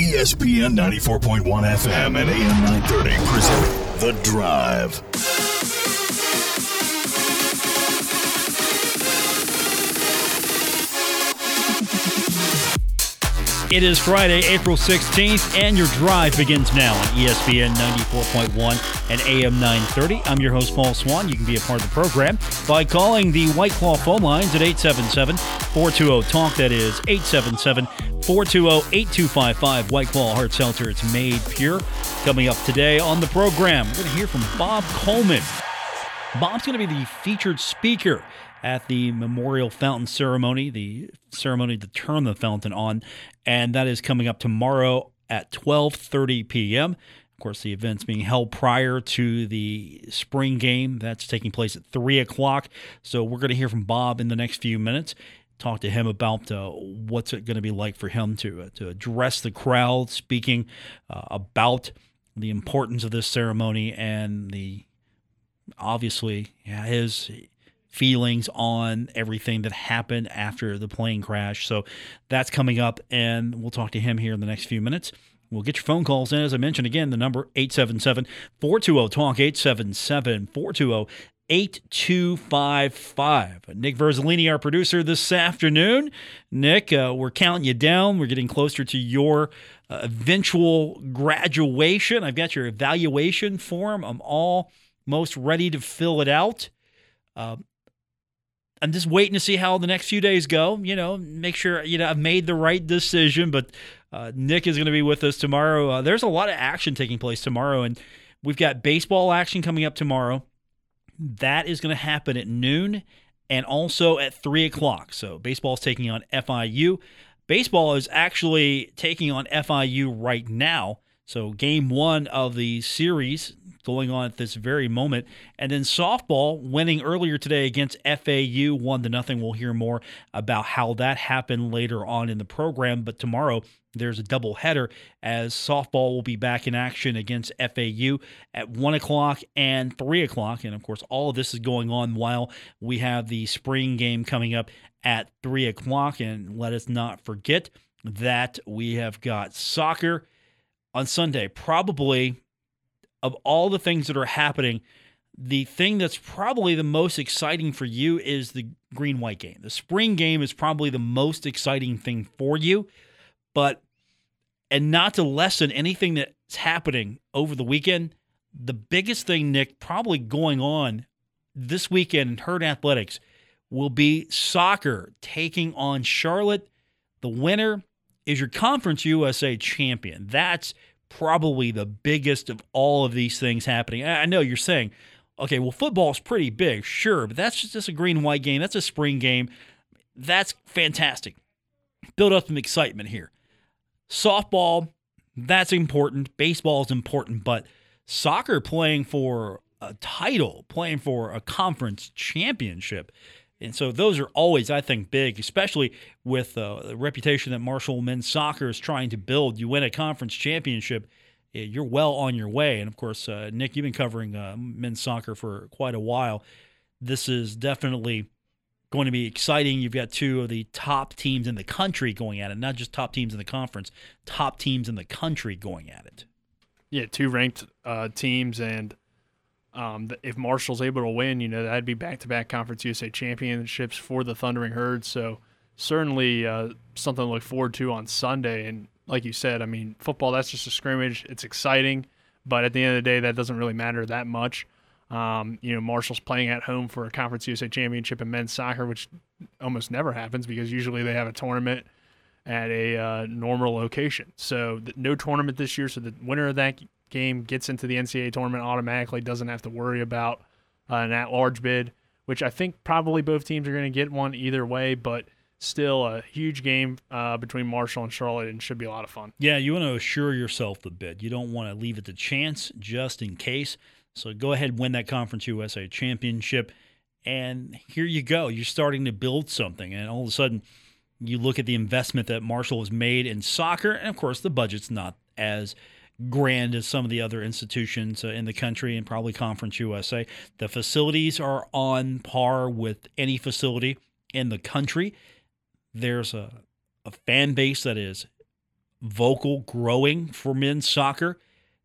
ESPN 94.1 FM and AM 930 present The Drive. It is Friday, April 16th, and your drive begins now on ESPN 94.1 and AM 930. I'm your host, Paul Swann. You can be a part of the program by calling the White Claw phone lines at 877 420 TALK. That is 877 420 8255. White Claw Hard Seltzer. It's made pure. Coming up today on the program, we're going to hear from Bob Coleman. Bob's going to be the featured speaker at the memorial fountain ceremony, the ceremony to turn the fountain on, and that is coming up tomorrow at 12:30 p.m. Of course, the event's being held prior to the spring game that's taking place at three o'clock. So we're going to hear from Bob in the next few minutes. Talk to him about uh, what's it going to be like for him to uh, to address the crowd, speaking uh, about the importance of this ceremony and the obviously yeah, his feelings on everything that happened after the plane crash. So that's coming up, and we'll talk to him here in the next few minutes. We'll get your phone calls in. As I mentioned again, the number 877 420 TALK, 877 420 8255. Nick Verzolini, our producer this afternoon. Nick, uh, we're counting you down. We're getting closer to your uh, eventual graduation. I've got your evaluation form. I'm almost ready to fill it out. Uh, I'm just waiting to see how the next few days go. You know, make sure you know I've made the right decision. But uh, Nick is going to be with us tomorrow. Uh, there's a lot of action taking place tomorrow, and we've got baseball action coming up tomorrow. That is going to happen at noon and also at three o'clock. So baseball is taking on FIU. Baseball is actually taking on FIU right now. So game one of the series going on at this very moment. And then softball winning earlier today against FAU, one to nothing. We'll hear more about how that happened later on in the program. But tomorrow there's a double header as softball will be back in action against FAU at one o'clock and three o'clock. And of course, all of this is going on while we have the spring game coming up at three o'clock. And let us not forget that we have got soccer on Sunday. Probably of all the things that are happening, the thing that's probably the most exciting for you is the green white game. The spring game is probably the most exciting thing for you, but and not to lessen anything that's happening over the weekend, the biggest thing, Nick, probably going on this weekend in Herd Athletics will be soccer taking on Charlotte. The winner is your Conference USA champion. That's probably the biggest of all of these things happening. I know you're saying, okay, well, football's pretty big, sure, but that's just a green and white game. That's a spring game. That's fantastic. Build up some excitement here. Softball, that's important. Baseball is important, but soccer playing for a title, playing for a conference championship. And so those are always, I think, big, especially with uh, the reputation that Marshall men's soccer is trying to build. You win a conference championship, eh, you're well on your way. And of course, uh, Nick, you've been covering uh, men's soccer for quite a while. This is definitely going to be exciting. You've got two of the top teams in the country going at it, not just top teams in the conference, top teams in the country going at it. Yeah, two ranked uh, teams, and um, if Marshall's able to win, you know, that'd be back to back Conference USA championships for the Thundering Herd. So, certainly uh, something to look forward to on Sunday. And like you said, I mean, football, that's just a scrimmage. It's exciting, but at the end of the day, that doesn't really matter that much. Um, you know, Marshall's playing at home for a Conference USA championship in men's soccer, which almost never happens because usually they have a tournament at a uh, normal location. So, no tournament this year. So, the winner of that game gets into the NCAA tournament automatically, doesn't have to worry about uh, an at large bid, which I think probably both teams are going to get one either way, but still a huge game uh, between Marshall and Charlotte and should be a lot of fun. Yeah, you want to assure yourself the bid. You don't want to leave it to chance just in case. So go ahead and win that Conference USA championship. And here you go. You're starting to build something. And all of a sudden, you look at the investment that Marshall has made in soccer. And of course, the budget's not as grand as some of the other institutions uh, in the country and probably Conference USA. The facilities are on par with any facility in the country. There's a, a fan base that is vocal growing for men's soccer.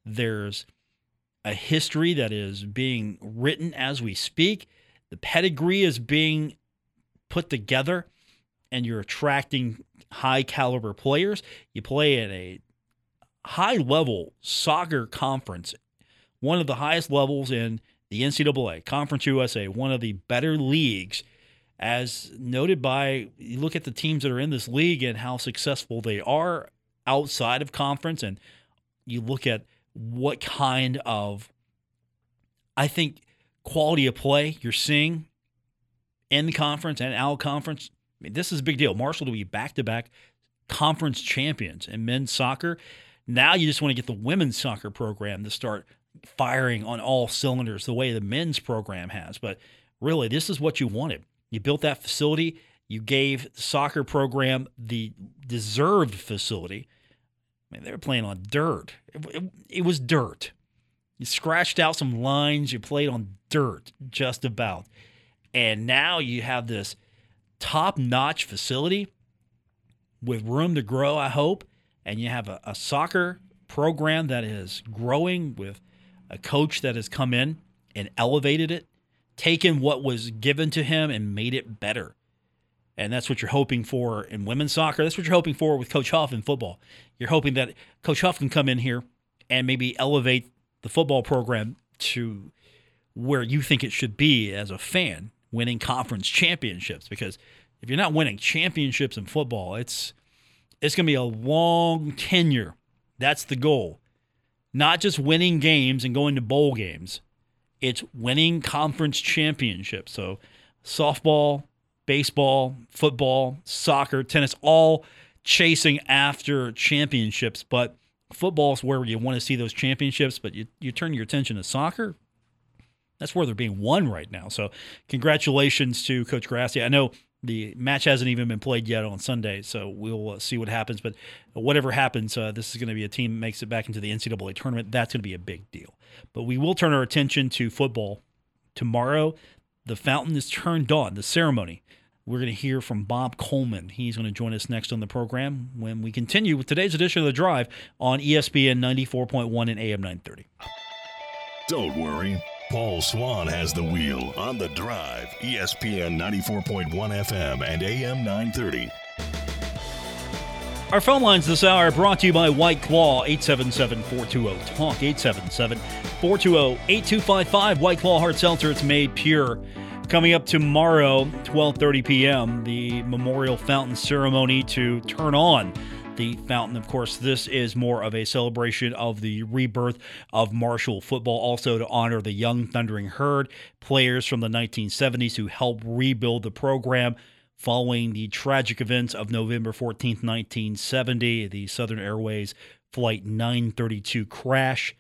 There's a history that is being written as we speak. The pedigree is being put together, and you're attracting high caliber players. You play at a high level soccer conference, one of the highest levels in the NCAA, Conference USA, one of the better leagues. As noted by, you look at the teams that are in this league and how successful they are outside of conference, and you look at what kind of, I think, quality of play you're seeing in the conference and out of conference. I mean, this is a big deal. Marshall to be back to back conference champions in men's soccer. Now you just want to get the women's soccer program to start firing on all cylinders the way the men's program has. But really, this is what you wanted. You built that facility, you gave the soccer program the deserved facility. I mean, they were playing on dirt. It, it, it was dirt. You scratched out some lines, you played on dirt just about. And now you have this top notch facility with room to grow, I hope. And you have a, a soccer program that is growing with a coach that has come in and elevated it, taken what was given to him and made it better. And that's what you're hoping for in women's soccer. That's what you're hoping for with Coach Huff in football. You're hoping that Coach Huff can come in here and maybe elevate the football program to where you think it should be as a fan, winning conference championships. Because if you're not winning championships in football, it's it's going to be a long tenure. That's the goal not just winning games and going to bowl games. It's winning conference championships. So, softball, baseball, football, soccer, tennis, all chasing after championships. But football is where you want to see those championships. But you, you turn your attention to soccer, that's where they're being won right now. So, congratulations to Coach Grassie. I know the match hasn't even been played yet on Sunday, so we'll uh, see what happens. But whatever happens, uh, this is going to be a team makes it back into the NCAA tournament. That's going to be a big deal. But we will turn our attention to football tomorrow. The fountain is turned on. The ceremony. We're going to hear from Bob Coleman. He's going to join us next on the program when we continue with today's edition of the Drive on ESPN 94.1 and AM 930. Don't worry. Paul Swann has the wheel on the drive, ESPN 94.1 FM and AM 930. Our phone lines this hour are brought to you by White Claw, 877 420 TALK, 877 420 8255. White Claw Hard Seltzer, it's made pure. Coming up tomorrow, 12:30 p.m., the memorial fountain ceremony to turn on the fountain. Of course, this is more of a celebration of the rebirth of Marshall football, also to honor the young Thundering Herd, players from the 1970s who helped rebuild the program following the tragic events of November 14, 1970, the Southern Airways Flight 932 crash.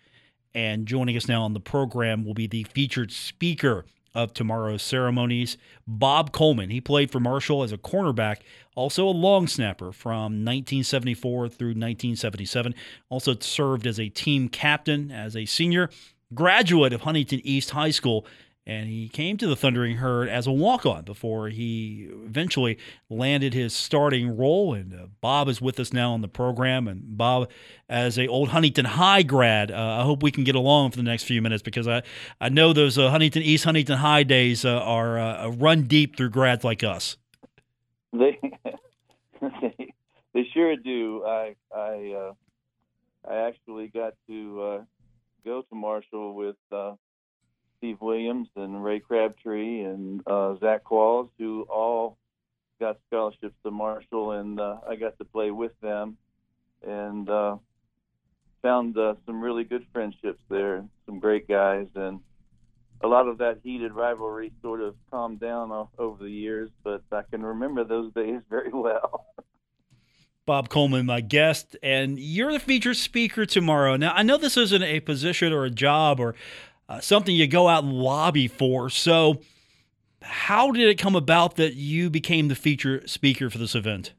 And joining us now on the program will be the featured speaker of tomorrow's ceremonies. Bob Coleman, he played for Marshall as a cornerback, also a long snapper from 1974 through 1977. Also served as a team captain as a senior, graduate of Huntington East High School and he came to the Thundering Herd as a walk-on before he eventually landed his starting role. And uh, Bob is with us now on the program. And Bob, as a old Huntington High grad, uh, I hope we can get along for the next few minutes because I I know those uh, Huntington East, Huntington High days uh, are uh, run deep through grads like us. They they, they sure do. I I uh, I actually got to go to Marshall with Steve Williams and Ray Crabtree and uh, Zach Qualls, who all got scholarships to Marshall, and uh, I got to play with them and uh, found uh, some really good friendships there, some great guys, and a lot of that heated rivalry sort of calmed down over the years, but I can remember those days very well. Bob Coleman, my guest, and you're the featured speaker tomorrow. Now, I know this isn't a position or a job or uh, something you go out and lobby for. So, how did it come about that you became the feature speaker for this event?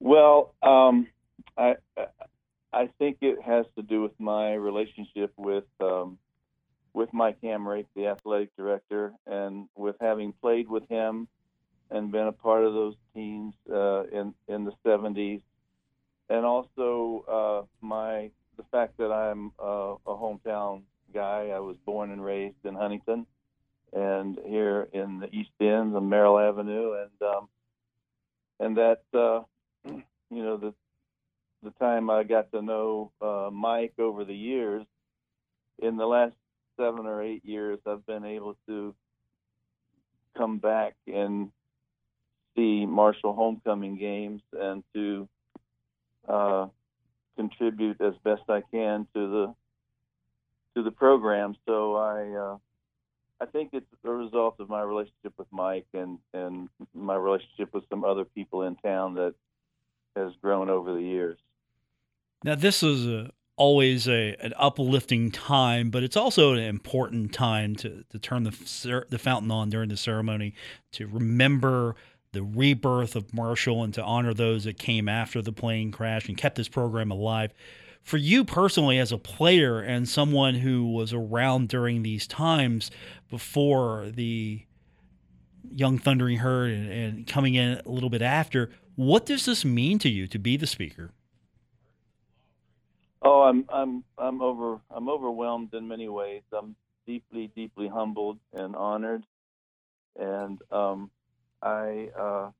Well, um, I I think it has to do with my relationship with um, with Mike Hamrick, the athletic director, and with having played with him and been a part of those teams uh, in in the '70s and also uh, my the fact that I'm uh, a hometown guy. I was born and raised in Huntington, and here in the East End on Merrill Avenue, and um, and that uh, you know the the time I got to know uh, Mike over the years. In the last seven or eight years, I've been able to come back and see Marshall homecoming games and to uh, contribute as best I can to the to the program. So I uh, I think it's a result of my relationship with Mike and and my relationship with some other people in town that has grown over the years. Now this is a, always a an uplifting time, but it's also an important time to to turn the the fountain on during the ceremony to remember the rebirth of Marshall and to honor those that came after the plane crash and kept this program alive. For you personally, as a player and someone who was around during these times before the Young Thundering Herd and, and coming in a little bit after, what does this mean to you to be the speaker? Oh, I'm I'm I'm over I'm overwhelmed in many ways. I'm deeply deeply humbled and honored, and um, I uh,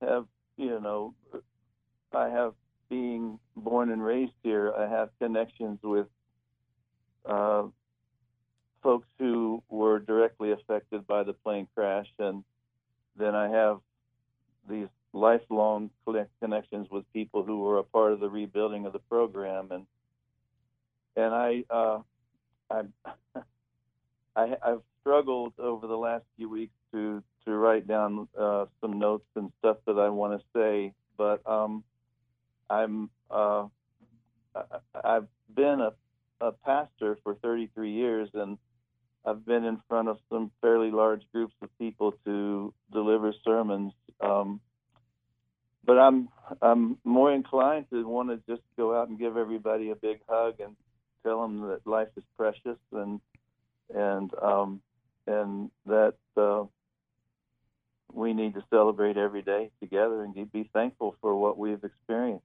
have, you know, I have being born and raised here. I have connections with uh, folks who were directly affected by the plane crash, and then I have these lifelong connections with people who were a part of the rebuilding of the program, and and I uh, I, I I've struggled over the last few weeks to to write down uh, some notes and stuff that I want to say, but um, I'm uh, I've been a, a pastor for 33 years, and I've been in front of some fairly large groups of people to deliver sermons. Um, but I'm I'm more inclined to want to just go out and give everybody a big hug and tell them that life is precious and and um, and that uh, we need to celebrate every day together and be thankful for what we've experienced.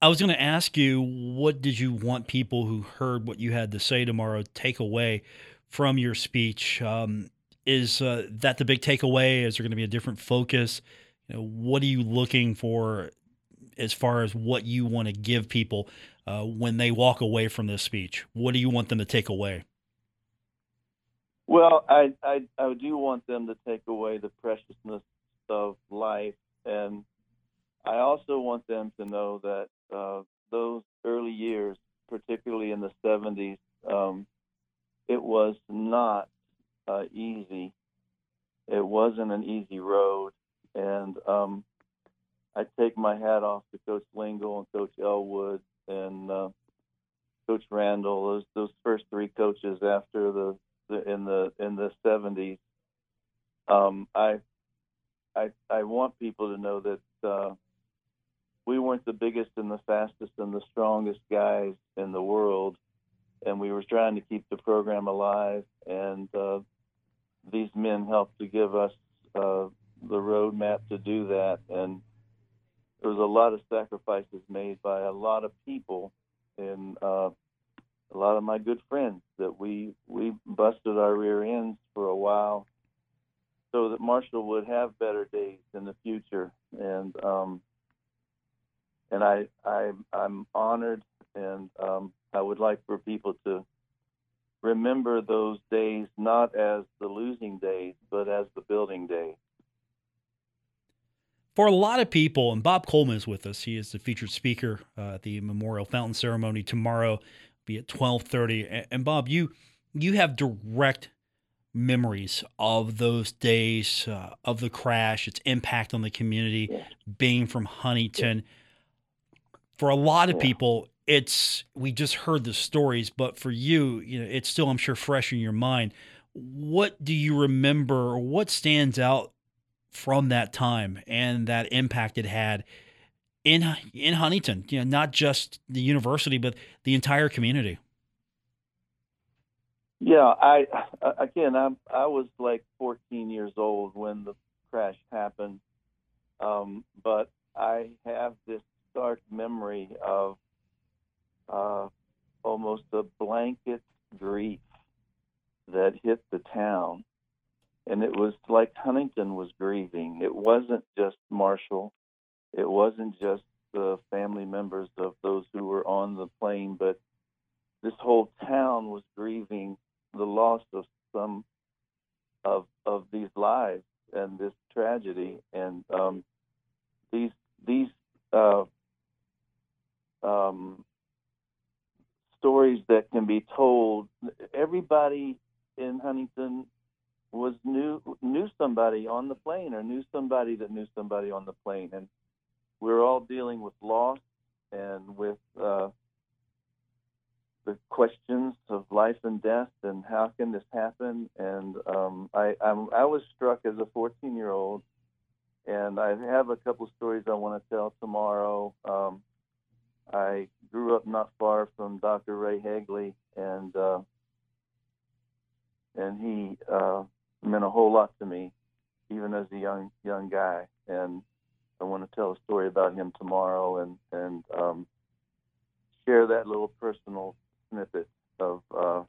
I was going to ask you, what did you want people who heard what you had to say tomorrow take away from your speech? Um, is uh, that the big takeaway? Is there going to be a different focus? You know, what are you looking for as far as what you want to give people uh, when they walk away from this speech? What do you want them to take away? Well, I, I I do want them to take away the preciousness of life, and I also want them to know that uh, those early years, particularly in the 70s, um, it was not uh, easy. It wasn't an easy road, and um, I take my hat off to Coach Lengyel and Coach Ellwood and uh, Coach Randle. Those those first three coaches after the in the in the 70s. Um, I I I want people to know that uh, we weren't the biggest and the fastest and the strongest guys in the world, and we were trying to keep the program alive. And uh, these men helped to give us uh, the roadmap to do that. And there was a lot of sacrifices made by a lot of people in uh, a lot of my good friends that we we busted our rear ends for a while so that Marshall would have better days in the future. And um and I I I'm honored and um I would like for people to remember those days not as the losing days but as the building days. For a lot of people, and Bob Coleman is with us. He is the featured speaker uh, at the memorial fountain ceremony tomorrow be at 12:30 and Bob you you have direct memories of those days uh, of the crash its impact on the community yeah. being from Huntington for a lot of yeah. people it's we just heard the stories but for you you know it's still I'm sure fresh in your mind what do you remember or what stands out from that time and that impact it had in in Huntington, you know, not just the university, but the entire community. Yeah, I again, I I was like 14 years old when the crash happened, um, but I have this stark memory of uh, almost a blanket grief that hit the town, and it was like Huntington was grieving. It wasn't just Marshall it wasn't just the family members of those who were on the plane, but this whole town was grieving the loss of some of of these lives and this tragedy and um, these these uh, um, stories that can be told. Everybody in Huntington was knew knew somebody on the plane or knew somebody that knew somebody on the plane, and we're all dealing with loss and with uh, the questions of life and death and can this happen. And um, I I'm, I was struck as a 14 year old, and I have a couple stories I want to tell tomorrow. Um, I grew up not far from Dr. Ray Hagley, and uh, and he uh, meant a whole lot to me, even as a young young guy. And I want to tell a story about him tomorrow, and and um, share that little personal snippet of uh,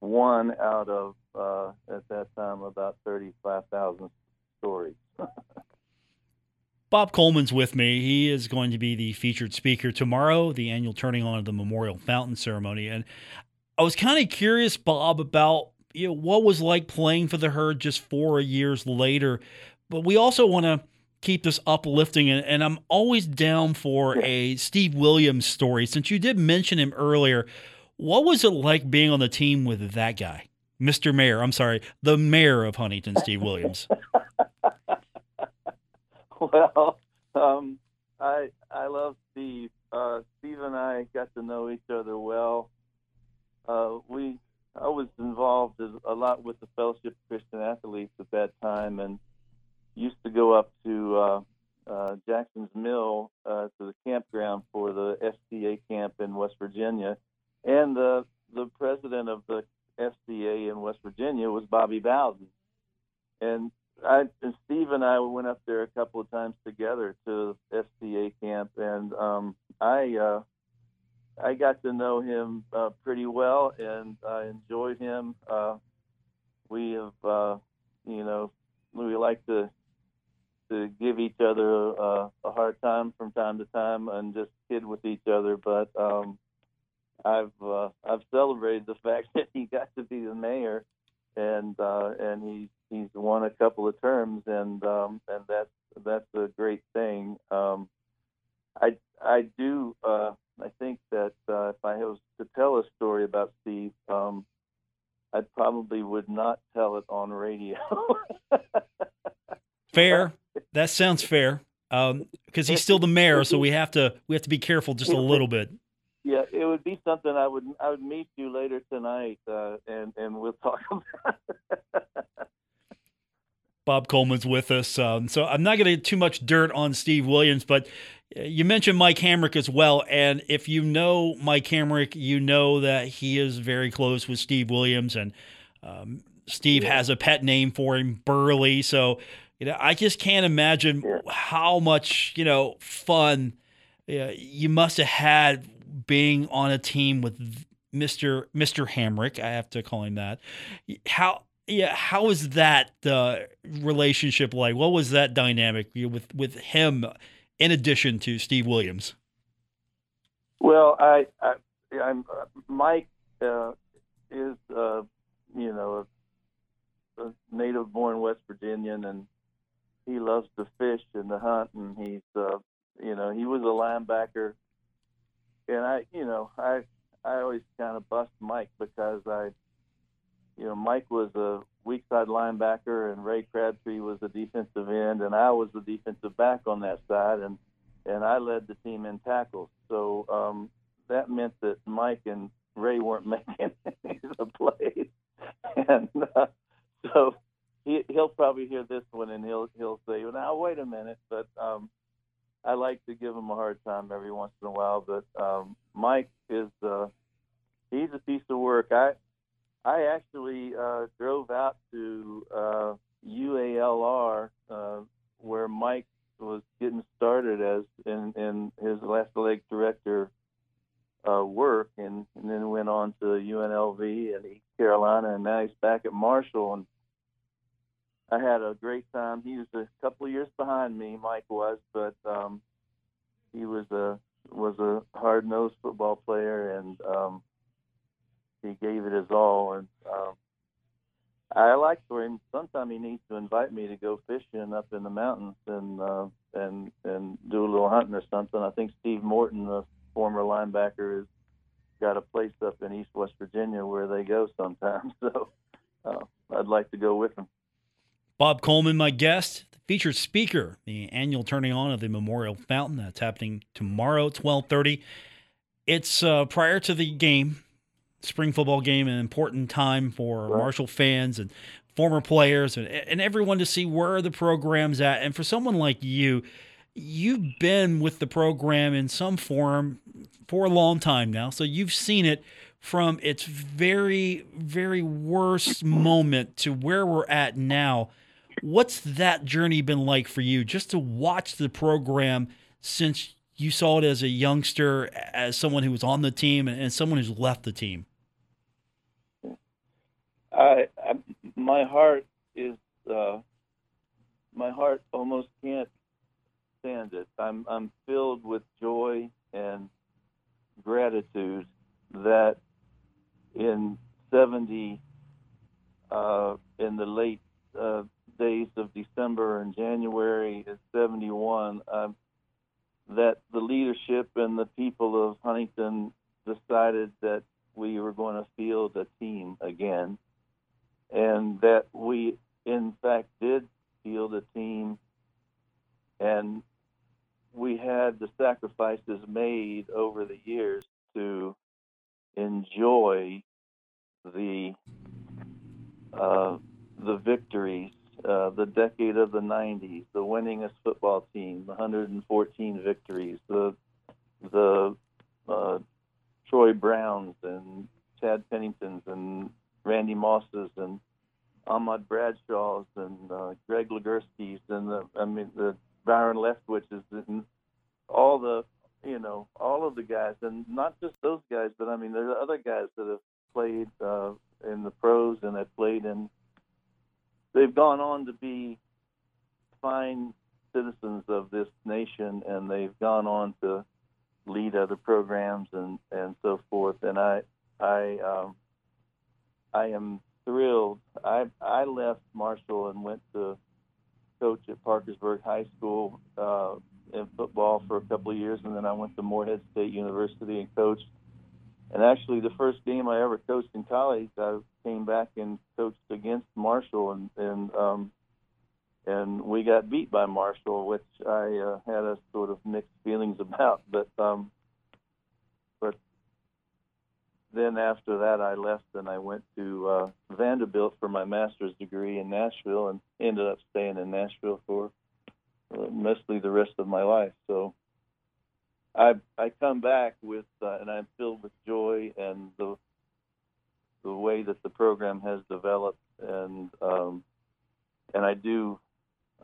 one out of uh, at that time about thirty five thousand stories. Bob Coleman's with me. He is going to be the featured speaker tomorrow, the annual turning on of the memorial fountain ceremony. And I was kind of curious, Bob, about you know what was like playing for the herd just four years later. But we also want to keep this uplifting, and, and I'm always down for a Steve Williams story. Since you did mention him earlier, what was it like being on the team with that guy, Mr. Mayor? I'm sorry, the mayor of Huntington, Steve Williams. well, um, I I love Steve. Uh, Steve and I got to know each other well. Uh, we I was involved a lot with the Fellowship of Christian Athletes at that time, and used to go up to uh, uh, Jackson's Mill uh, to the campground for the FCA camp in West Virginia, and the the president of the FCA in West Virginia was Bobby Bowden, and I Steve and I went up there a couple of times together to FCA camp, and um, I uh, I got to know him uh, pretty well, and I enjoyed him. Uh, we have, uh, you know, we like to to give each other uh, a hard time from time to time and just kid with each other, but um, I've uh, I've celebrated the fact that he got to be the mayor, and uh, and he's he's won a couple of terms, and um, and that's that's a great thing. Um, I I do uh, I think that uh, if I was to tell a story about Steve, um, I probably would not tell it on radio. fair. That sounds fair. Because um, he's still the mayor, so we have to we have to be careful just a little bit. Yeah, it would be something I would I would meet you later tonight, uh, and and we'll talk about. Bob Coleman's with us, um, so I'm not going to get too much dirt on Steve Williams, but uh, you mentioned Mike Hamrick as well, and if you know Mike Hamrick, you know that he is very close with Steve Williams, and um, Steve yeah. has a pet name for him, Burley. So you know, I just can't imagine yeah. how much you know fun uh, you must have had being on a team with Mr. Mr. Hamrick, I have to call him that. How yeah, how was that uh, relationship like? What was that dynamic with with him in addition to Steve Williams? Well, I, I am Mike uh, is uh, you know a, a native born West Virginian and he loves to fish and to hunt and he's uh, you know he was a linebacker and I, you know, I I always kind of bust Mike because I, you know, Mike was a weak side linebacker and Ray Crabtree was a defensive end and I was the defensive back on that side and and I led the team in tackles. So um, that meant that Mike and Ray weren't making any of the plays, and uh, so he he'll probably hear this one and he'll he'll say, well, "Now wait a minute," but um, I like to give him a hard time every once in a while, but um, Mike is uh, he's a piece of work. I I actually uh, drove out to uh, UALR uh, where Mike was getting started as in, in his last leg director uh, work, and, and then went on to UNLV and East Carolina, and now he's back at Marshall. And I had a great time. He was a couple of years behind me, Mike was, but um, he was a was a hard nosed football player, and um, he gave it his all. And um, I like for him. Sometimes he needs to invite me to go fishing up in the mountains and uh, and and do a little hunting or something. I think Steve Morton, the former linebacker, has got a place up in East West Virginia where they go sometimes. So uh, I'd like to go with him. Bob Coleman, my guest, the featured speaker, the annual turning on of the Memorial Fountain. That's happening tomorrow, twelve thirty. It's uh, prior to the game, spring football game, an important time for Right. Marshall fans and former players and, and everyone to see where the program's at. And for someone like you, you've been with the program in some form for a long time now, so you've seen it from its very, very worst moment to where we're at now. What's that journey been like for you just to watch the program since you saw it as a youngster, as someone who was on the team, and someone who's left the team? I, I my heart is uh, my heart almost can't stand it. I'm I'm filled with joy and gratitude that in '70, uh, in the late uh, days of December and January of '71, um, that the leadership and the people of Huntington decided that we were going to field a team again and that we in fact did field a team and we had the sacrifices made over the years to enjoy the uh, the victories, uh, the decade of the 90s, the winningest football team, the 114 victories, the the uh, Troy Browns and Chad Penningtons and Randy Mosses and Ahmad Bradshaws and uh, Greg Legursky's and the I mean the Byron Leftwich's and all the you know all of the guys. And not just those guys but I mean there are other guys that have played uh, in the pros and have played in they've gone on to be fine citizens of this nation and they've gone on to lead other programs and and so forth and I I um, I am thrilled. I I left Marshall and went to coach at Parkersburg High School uh, in football for a couple of years, and then I went to Morehead State University and coached. And actually, the first game I ever coached in college, I came back and coached against Marshall, and and um, and we got beat by Marshall, which I uh, had a sort of mixed feelings about. But um, but then after that, I left and I went to uh, Vanderbilt for my master's degree in Nashville, and ended up staying in Nashville for uh, mostly the rest of my life. So I I come back with uh, and I'm filled with joy and the the way that the program has developed, and um, and I do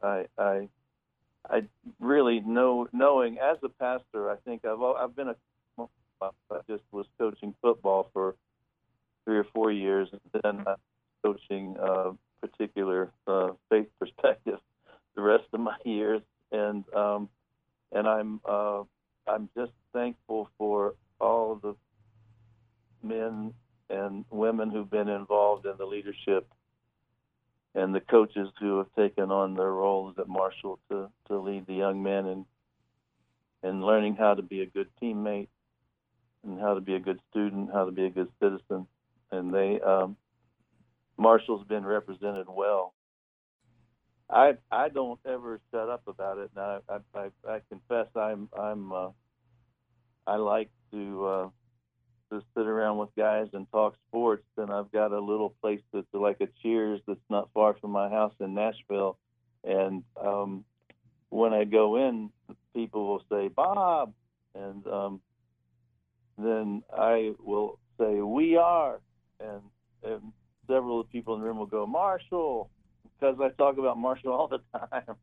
I I I really know knowing as a pastor, I think I've I've been a I just was coaching football for three or four years, and then uh, coaching uh, particular uh, faith perspective the rest of my years, and um, and I'm uh, I'm just thankful for all the men and women who've been involved in the leadership and the coaches who have taken on their roles at Marshall to, to lead the young men and and learning how to be a good teammate and how to be a good student, how to be a good citizen. And they um, Marshall's been represented well. I I don't ever shut up about it. Now I I, I confess I'm I'm uh, I like to uh, to sit around with guys and talk sports. And I've got a little place that's like a Cheers that's not far from my house in Nashville. And um, when I go in, people will say Bob, and um, then I will say we are, and, and several of the people in the room will go Marshall, because I talk about Marshall all the time.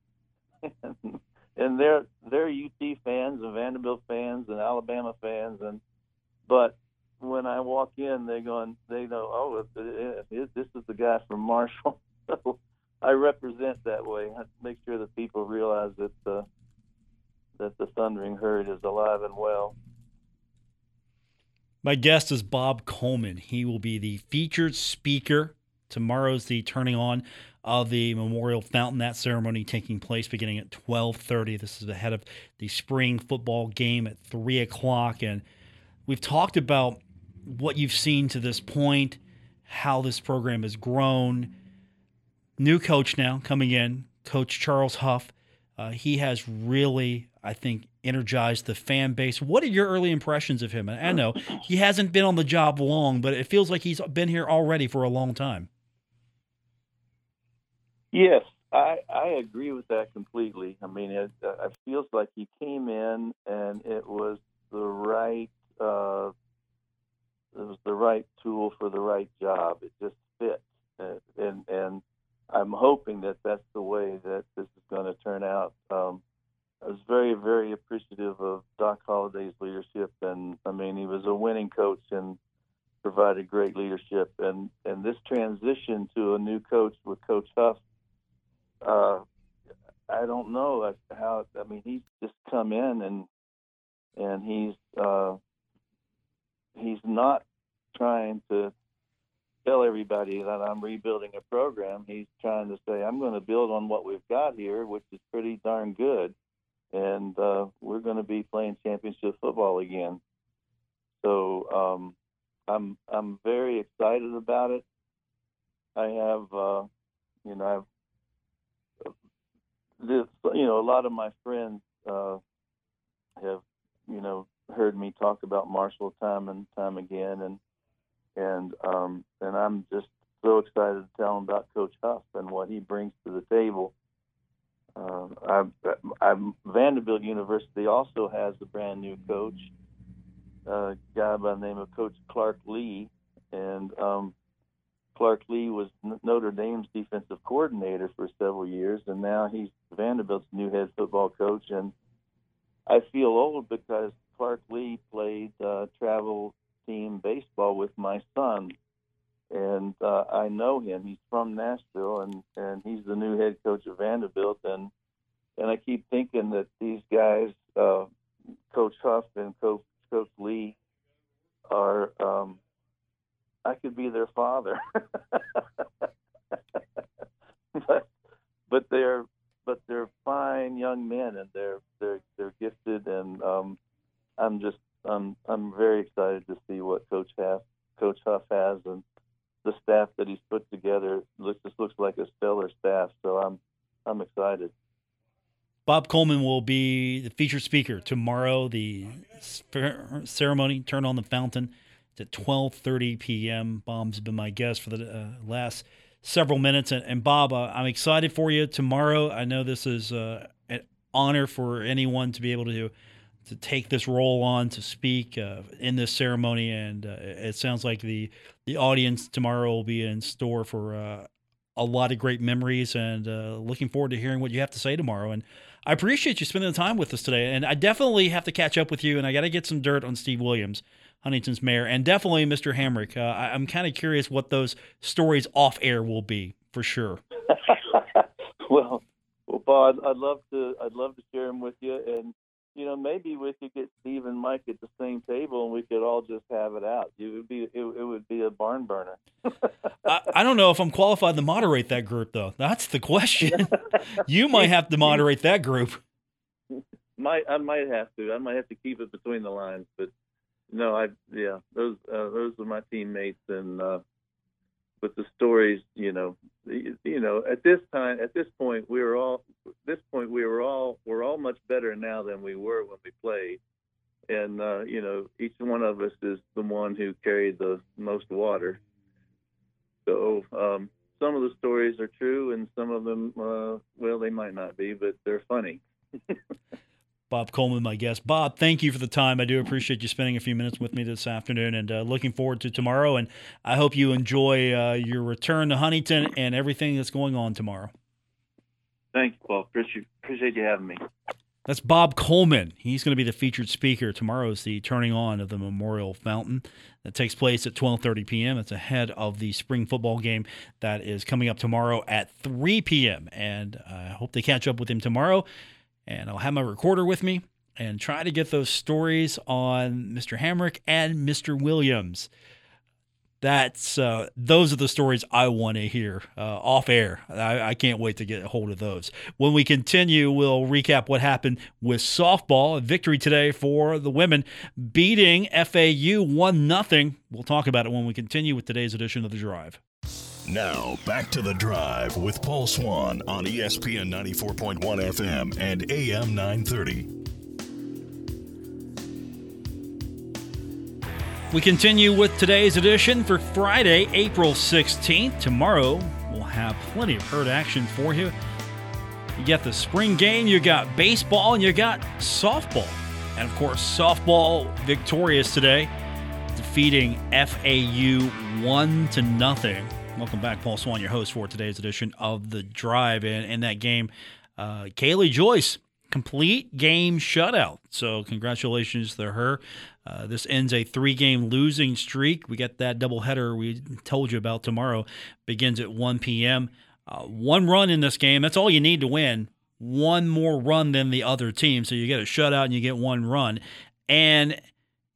and, they're they're UT fans and Vanderbilt fans and Alabama fans, and but when I walk in, they're going, they know, oh, it, it, it, this is the guy from Marshall. so I represent that way. I make sure that people realize that uh, that the Thundering Herd is alive and well. My guest is Bob Coleman. He will be the featured speaker. Tomorrow's the turning on of the memorial fountain. That ceremony taking place beginning at 12:30. This is ahead of the spring football game at three o'clock, and we've talked about what you've seen to this point, how this program has grown. New coach now coming in, Coach Charles Huff. Uh, he has really, I think, energized the fan base. What are your early impressions of him? I know he hasn't been on the job long, but it feels like he's been here already for a long time. Yes, I, I agree with that completely. I mean, it, uh, it feels like he came in and it was the right uh, it was the right tool for the right job. It just fit, uh, and and I'm hoping that that's the way that this is going to turn out. Um, I was very very appreciative of Doc Holliday's leadership, and I mean he was a winning coach and provided great leadership. And and this transition to a new coach with Coach Huff uh, I don't know how. I mean, he's just come in and and he's uh, he's not trying to tell everybody that I'm rebuilding a program. He's trying to say I'm going to build on what we've got here, which is pretty darn good, and uh, we're going to be playing championship football again. So um, I'm I'm very excited about it. I have uh, you know I've this, you know, a lot of my friends uh, have, you know, heard me talk about Marshall time and time again, and and um, and I'm just so excited to tell them about Coach Huff and what he brings to the table. Uh, I'm, I'm, Vanderbilt University also has a brand new coach, a guy by the name of Coach Clark Lea, and um, Clark Lea was Notre Dame's defensive coordinator for several years, and now he's Vanderbilt's new head football coach. And I feel old because Clark Lea played uh, travel team baseball with my son, and uh, I know him. He's from Nashville, and and he's the new head coach of Vanderbilt. And and I keep thinking that these guys, uh, Coach Huff and Coach Coach Lea, are um, I could be their father. but but they're but they're fine young men and they're they're they're gifted and um I'm just I'm I'm very excited to see what Coach Huff Coach Huff has and the staff that he's put together looks just looks like a stellar staff. So I'm I'm excited. Bob Coleman will be the featured speaker tomorrow. The ceremony, turn on the fountain at 12:30 p.m. Bob's been my guest for the uh, last several minutes, and, and Bob, uh, I'm excited for you tomorrow. I know this is uh, an honor for anyone to be able to to take this role on to speak uh, in this ceremony, and uh, it sounds like the the audience tomorrow will be in store for uh, a lot of great memories, and looking forward to hearing what you have to say tomorrow. And I appreciate you spending the time with us today, and I definitely have to catch up with you, and I got to get some dirt on Steve Williams. Huntington's mayor, and definitely Mr. Hamrick. Uh, I, am kind of curious what those stories off air will be for sure. well, well, Paul, I'd, I'd, love to. I'd love to share them with you, and you know, maybe we could get Steve and Mike at the same table, and we could all just have it out. It would be. It, it would be a barn burner. I, I, don't know if I'm qualified to moderate that group, though. That's the question. you might have to moderate that group. Might I might have to. I might have to keep it between the lines, but no, I yeah, those uh, those are my teammates, and uh, the stories, you know, you, you know, at this time, at this point, we were all, this point, we were all, we're all much better now than we were when we played, and uh, you know, each one of us is the one who carried the most water. So um, some of the stories are true, and some of them, uh, well, they might not be, but they're funny. Bob Coleman, my guest. Bob, thank you for the time. I do appreciate you spending a few minutes with me this afternoon and uh, looking forward to tomorrow. And I hope you enjoy uh, your return to Huntington and everything that's going on tomorrow. Thank you, Paul. Appreciate, appreciate you having me. That's Bob Coleman. He's going to be the featured speaker. Tomorrow is the turning on of the Memorial Fountain that takes place at 12:30 p.m. It's ahead of the spring football game that is coming up tomorrow at 3 p.m. And I hope they catch up with him tomorrow. And I'll have my recorder with me and try to get those stories on Mr. Hamrick and Mr. Williams that's uh, those are the stories I want to hear uh, off air. I, I, can't wait to get a hold of those. When we continue, we'll recap what happened with softball. A victory today for the women, beating FAU one nothing. We'll talk about it when we continue with today's edition of the Drive. Now back to the Drive with Paul Swann on ESPN 94.1 FM and AM 930. We continue with today's edition for Friday, April 16th. Tomorrow, we'll have plenty of herd action for you. You got the spring game, you got baseball, and you got softball. And of course, softball victorious today, defeating FAU 1 to nothing. Welcome back, Paul Swann, your host for today's edition of The Drive. And in that game, uh, Kaylee Joyce complete game shutout. So congratulations to her. Uh, this ends a three-game losing streak. We get that doubleheader we told you about tomorrow. Begins at 1 p.m. Uh, one run in this game. That's all you need to win. One more run than the other team. So you get a shutout and you get one run, and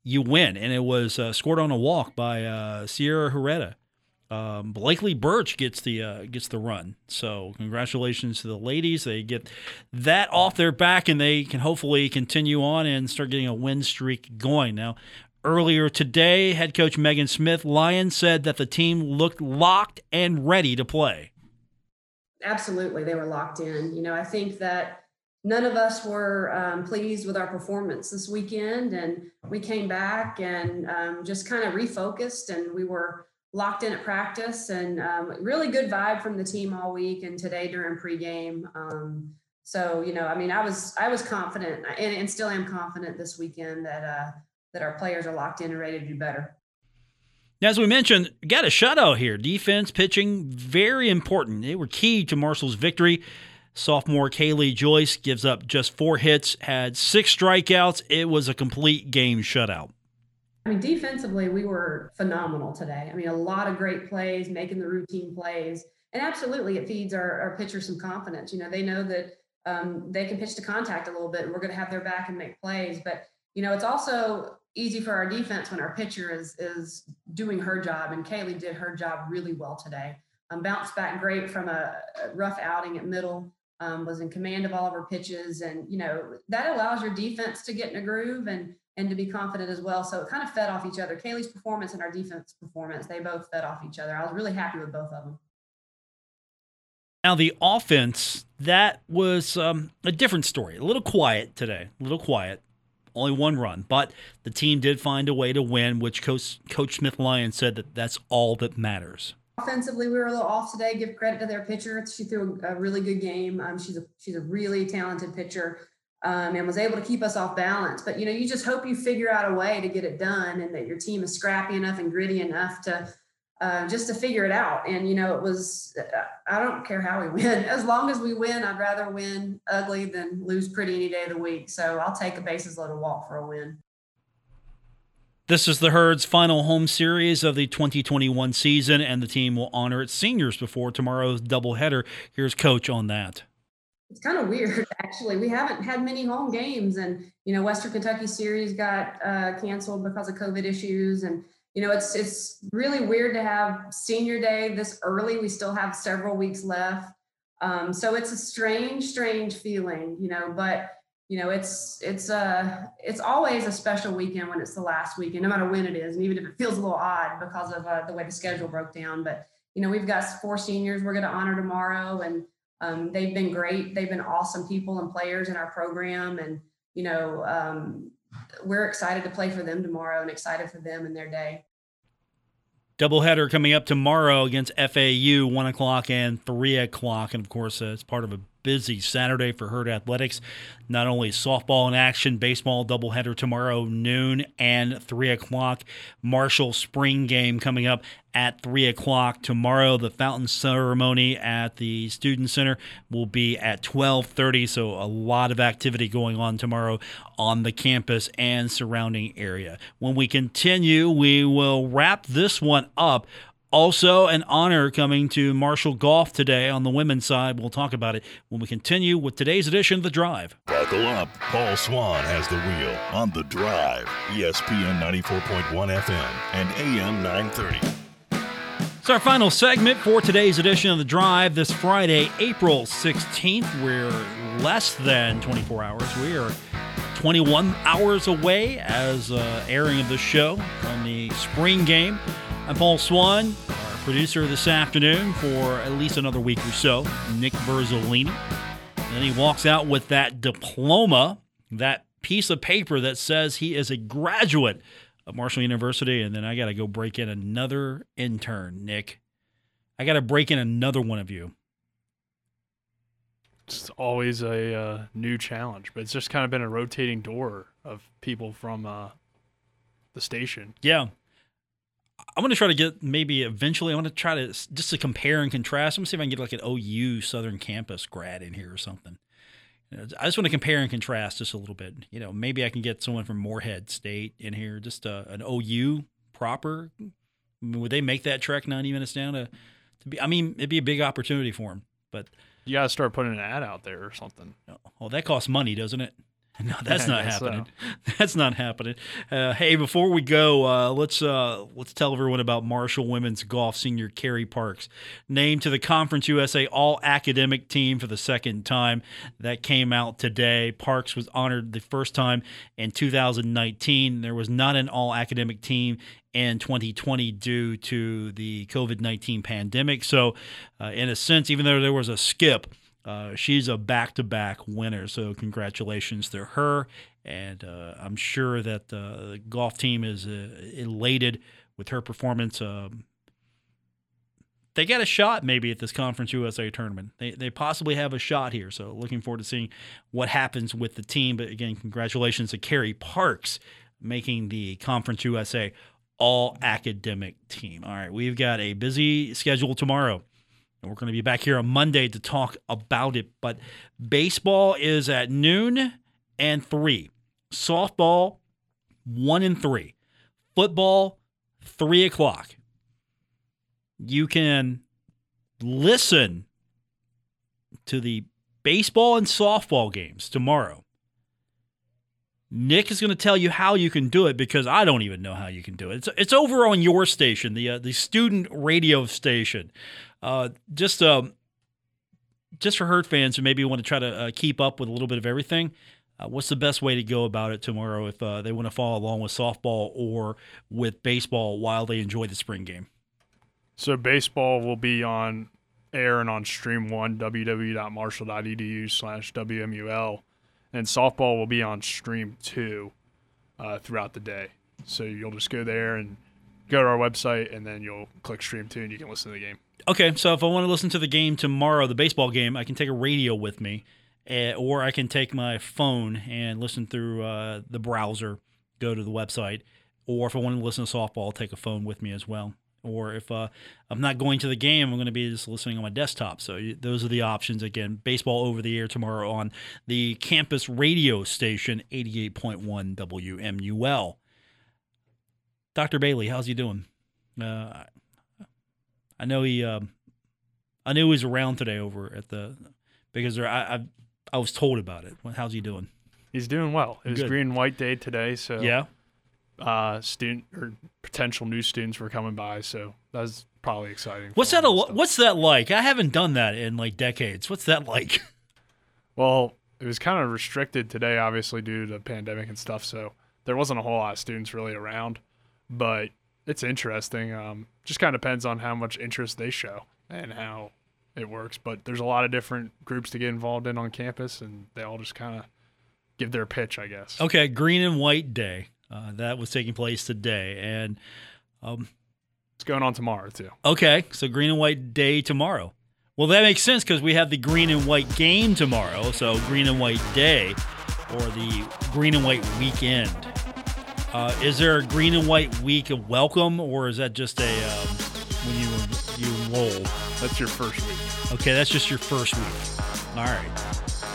you win. And it was uh, scored on a walk by uh, Sierra Herrera. Um, Blakely Birch gets the uh, gets the run. So congratulations to the ladies. They get that off their back, and they can hopefully continue on and start getting a win streak going. Now, earlier today, head coach Megan Smith Lyon said that the team looked locked and ready to play. Absolutely, they were locked in. You know, I think that none of us were um, pleased with our performance this weekend, and we came back and um, just kind of refocused, and we were locked in at practice and um, really good vibe from the team all week and today during pregame. Um, so you know, I mean, I was I was confident and, and still am confident this weekend that uh, that our players are locked in and ready to do better. As we mentioned, got a shutout here. Defense, pitching, very important. They were key to Marshall's victory. Sophomore Kaylee Joyce gives up just four hits, had six strikeouts. It was a complete game shutout. I mean, defensively, we were phenomenal today. I mean, a lot of great plays, making the routine plays. And absolutely, it feeds our, our pitchers some confidence. You know, they know that um, they can pitch to contact a little bit and we're going to have their back and make plays. But, you know, it's also easy for our defense when our pitcher is is doing her job. And Kaylee did her job really well today. Um, bounced back great from a, a rough outing at middle. Um, was in command of all of her pitches, and you know that allows your defense to get in a groove and and to be confident as well. So it kind of fed off each other. Kaylee's performance and our defense performance, they both fed off each other. I was really happy with both of them. Now, the offense, that was um, a different story. A little quiet today, a little quiet. Only one run, but the team did find a way to win, which Coach, Coach Smith Lyon said that that's all that matters. Offensively, we were a little off today. Give credit to their pitcher; she threw a really good game. Um, she's a she's a really talented pitcher um, and was able to keep us off balance. But you know, you just hope you figure out a way to get it done, and that your team is scrappy enough and gritty enough to uh, just to figure it out. And you know, it was I don't care how we win, as long as we win. I'd rather win ugly than lose pretty any day of the week. So I'll take a bases loaded walk for a win. This is the Herd's final home series of the 2021 season, and the team will honor its seniors before tomorrow's doubleheader. Here's Coach on that it's kind of weird actually. We haven't had many home games and you know western kentucky series got uh, canceled because of covid issues and you know it's it's really weird to have senior day this early. We still have several weeks left. Um, so it's a strange strange feeling you know but you know it's it's uh it's always a special weekend when it's the last weekend no matter when it is and even if it feels a little odd because of uh, the way the schedule broke down but you know we've got four seniors we're going to honor tomorrow and um, they've been great. They've been awesome people and players in our program. And, you know, um, we're excited to play for them tomorrow and excited for them and their day. Doubleheader coming up tomorrow against FAU, 1 o'clock and 3 o'clock. And of course, uh, it's part of a busy Saturday for Herd Athletics. Not only softball in action, baseball doubleheader tomorrow noon and three o'clock. Marshall spring game coming up at three o'clock tomorrow. The fountain ceremony at the student center will be at twelve thirty. So a lot of activity going on tomorrow on the campus and surrounding area. When we continue, we will wrap this one up also, an honor coming to Marshall Golf today on the women's side. We'll talk about it when we continue with today's edition of The Drive. Buckle up. Paul Swann has the wheel on The Drive, ESPN 94.1 FM and AM 930. It's our final segment for today's edition of The Drive this Friday, April 16th. We're less than 24 hours. We are 21 hours away as uh, airing of the show on the spring game. I'm Paul Swann, our producer this afternoon for at least another week or so, Nick Verzolini. And he walks out with that diploma, that piece of paper that says he is a graduate of Marshall University. And then I got to go break in another intern, Nick. I got to break in another one of you. It's always a uh, new challenge, but it's just kind of been a rotating door of people from uh, the station. Yeah. I'm going to try to get maybe eventually. I want to try to just to compare and contrast. I'm to see if I can get like an OU Southern Campus grad in here or something. I just want to compare and contrast just a little bit. You know, maybe I can get someone from Morehead State in here, just uh, an OU proper. I mean, would they make that trek 90 minutes down to, to be? I mean, it'd be a big opportunity for them. But you got to start putting an ad out there or something. Oh, that costs money, doesn't it? No, that's not happening. So. That's not happening. Uh, hey, before we go, uh, let's uh, let's tell everyone about Marshall women's golf senior Carrie Parks, named to the Conference USA All Academic Team for the second time. That came out today. Parks was honored the first time in 2019. There was not an All Academic Team in 2020 due to the COVID 19 pandemic. So, uh, in a sense, even though there was a skip uh, she's a back to back winner. So, congratulations to her. And uh, I'm sure that uh, the golf team is uh, elated with her performance. Um, they got a shot maybe at this Conference USA tournament. They, they possibly have a shot here. So, looking forward to seeing what happens with the team. But again, congratulations to Carrie Parks making the Conference USA all academic team. All right, we've got a busy schedule tomorrow. And we're going to be back here on Monday to talk about it. But baseball is at noon and three. Softball, one and three. Football, three o'clock. You can listen to the baseball and softball games tomorrow. Nick is going to tell you how you can do it because I don't even know how you can do it. It's, it's over on your station, the uh, the student radio station. Uh, just um, just for herd fans who maybe want to try to uh, keep up with a little bit of everything, uh, what's the best way to go about it tomorrow if uh, they want to follow along with softball or with baseball while they enjoy the spring game? So baseball will be on air and on stream one www.marshall.edu slash wmul and softball will be on stream two uh, throughout the day so you'll just go there and go to our website and then you'll click stream two and you can listen to the game Okay, so if I want to listen to the game tomorrow, the baseball game, I can take a radio with me, uh, or I can take my phone and listen through uh, the browser, go to the website, or if I want to listen to softball, I'll take a phone with me as well. Or if uh, I'm not going to the game, I'm going to be just listening on my desktop. So those are the options. Again, baseball over the air tomorrow on the campus radio station, 88.1 WMUL. Dr. Bailey, how's he doing? Uh, I know he. Um, I knew he was around today over at the because there, I, I I was told about it. How's he doing? He's doing well. It was Good. green and white day today, so Yeah. Uh, student or potential new students were coming by, so that was probably exciting. What's that? A, what's that like? I haven't done that in like decades. What's that like? Well, it was kind of restricted today, obviously due to the pandemic and stuff. So there wasn't a whole lot of students really around, but it's interesting. Um, just kind of depends on how much interest they show and how it works. But there's a lot of different groups to get involved in on campus, and they all just kind of give their pitch, I guess. Okay, Green and White Day. Uh, that was taking place today, and um, It's going on tomorrow too. okay, so Green and White Day tomorrow. Well, that makes sense because we have the green and white game tomorrow, so green and white day, or the green and white weekend. Uh, is there a green and white week of welcome, or is that just a um, when you you enroll? That's your first week. Okay, that's just your first week. All right.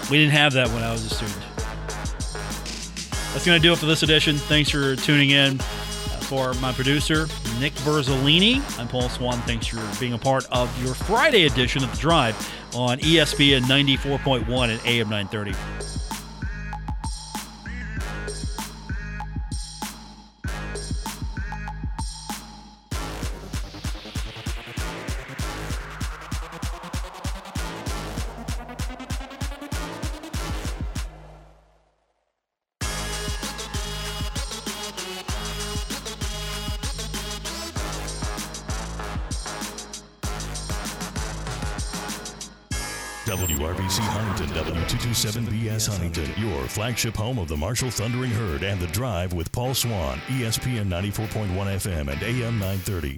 We didn't have that when I was a student. That's going to do it for this edition. Thanks for tuning in. For my producer, Nick Verzolini, I'm Paul Swann. Thanks for being a part of your Friday edition of The Drive on ESPN 94.1 and AM 930. W227BS your flagship home of the Marshall Thundering Herd and the Drive with Paul Swann, ESPN 94.1 FM and AM 930.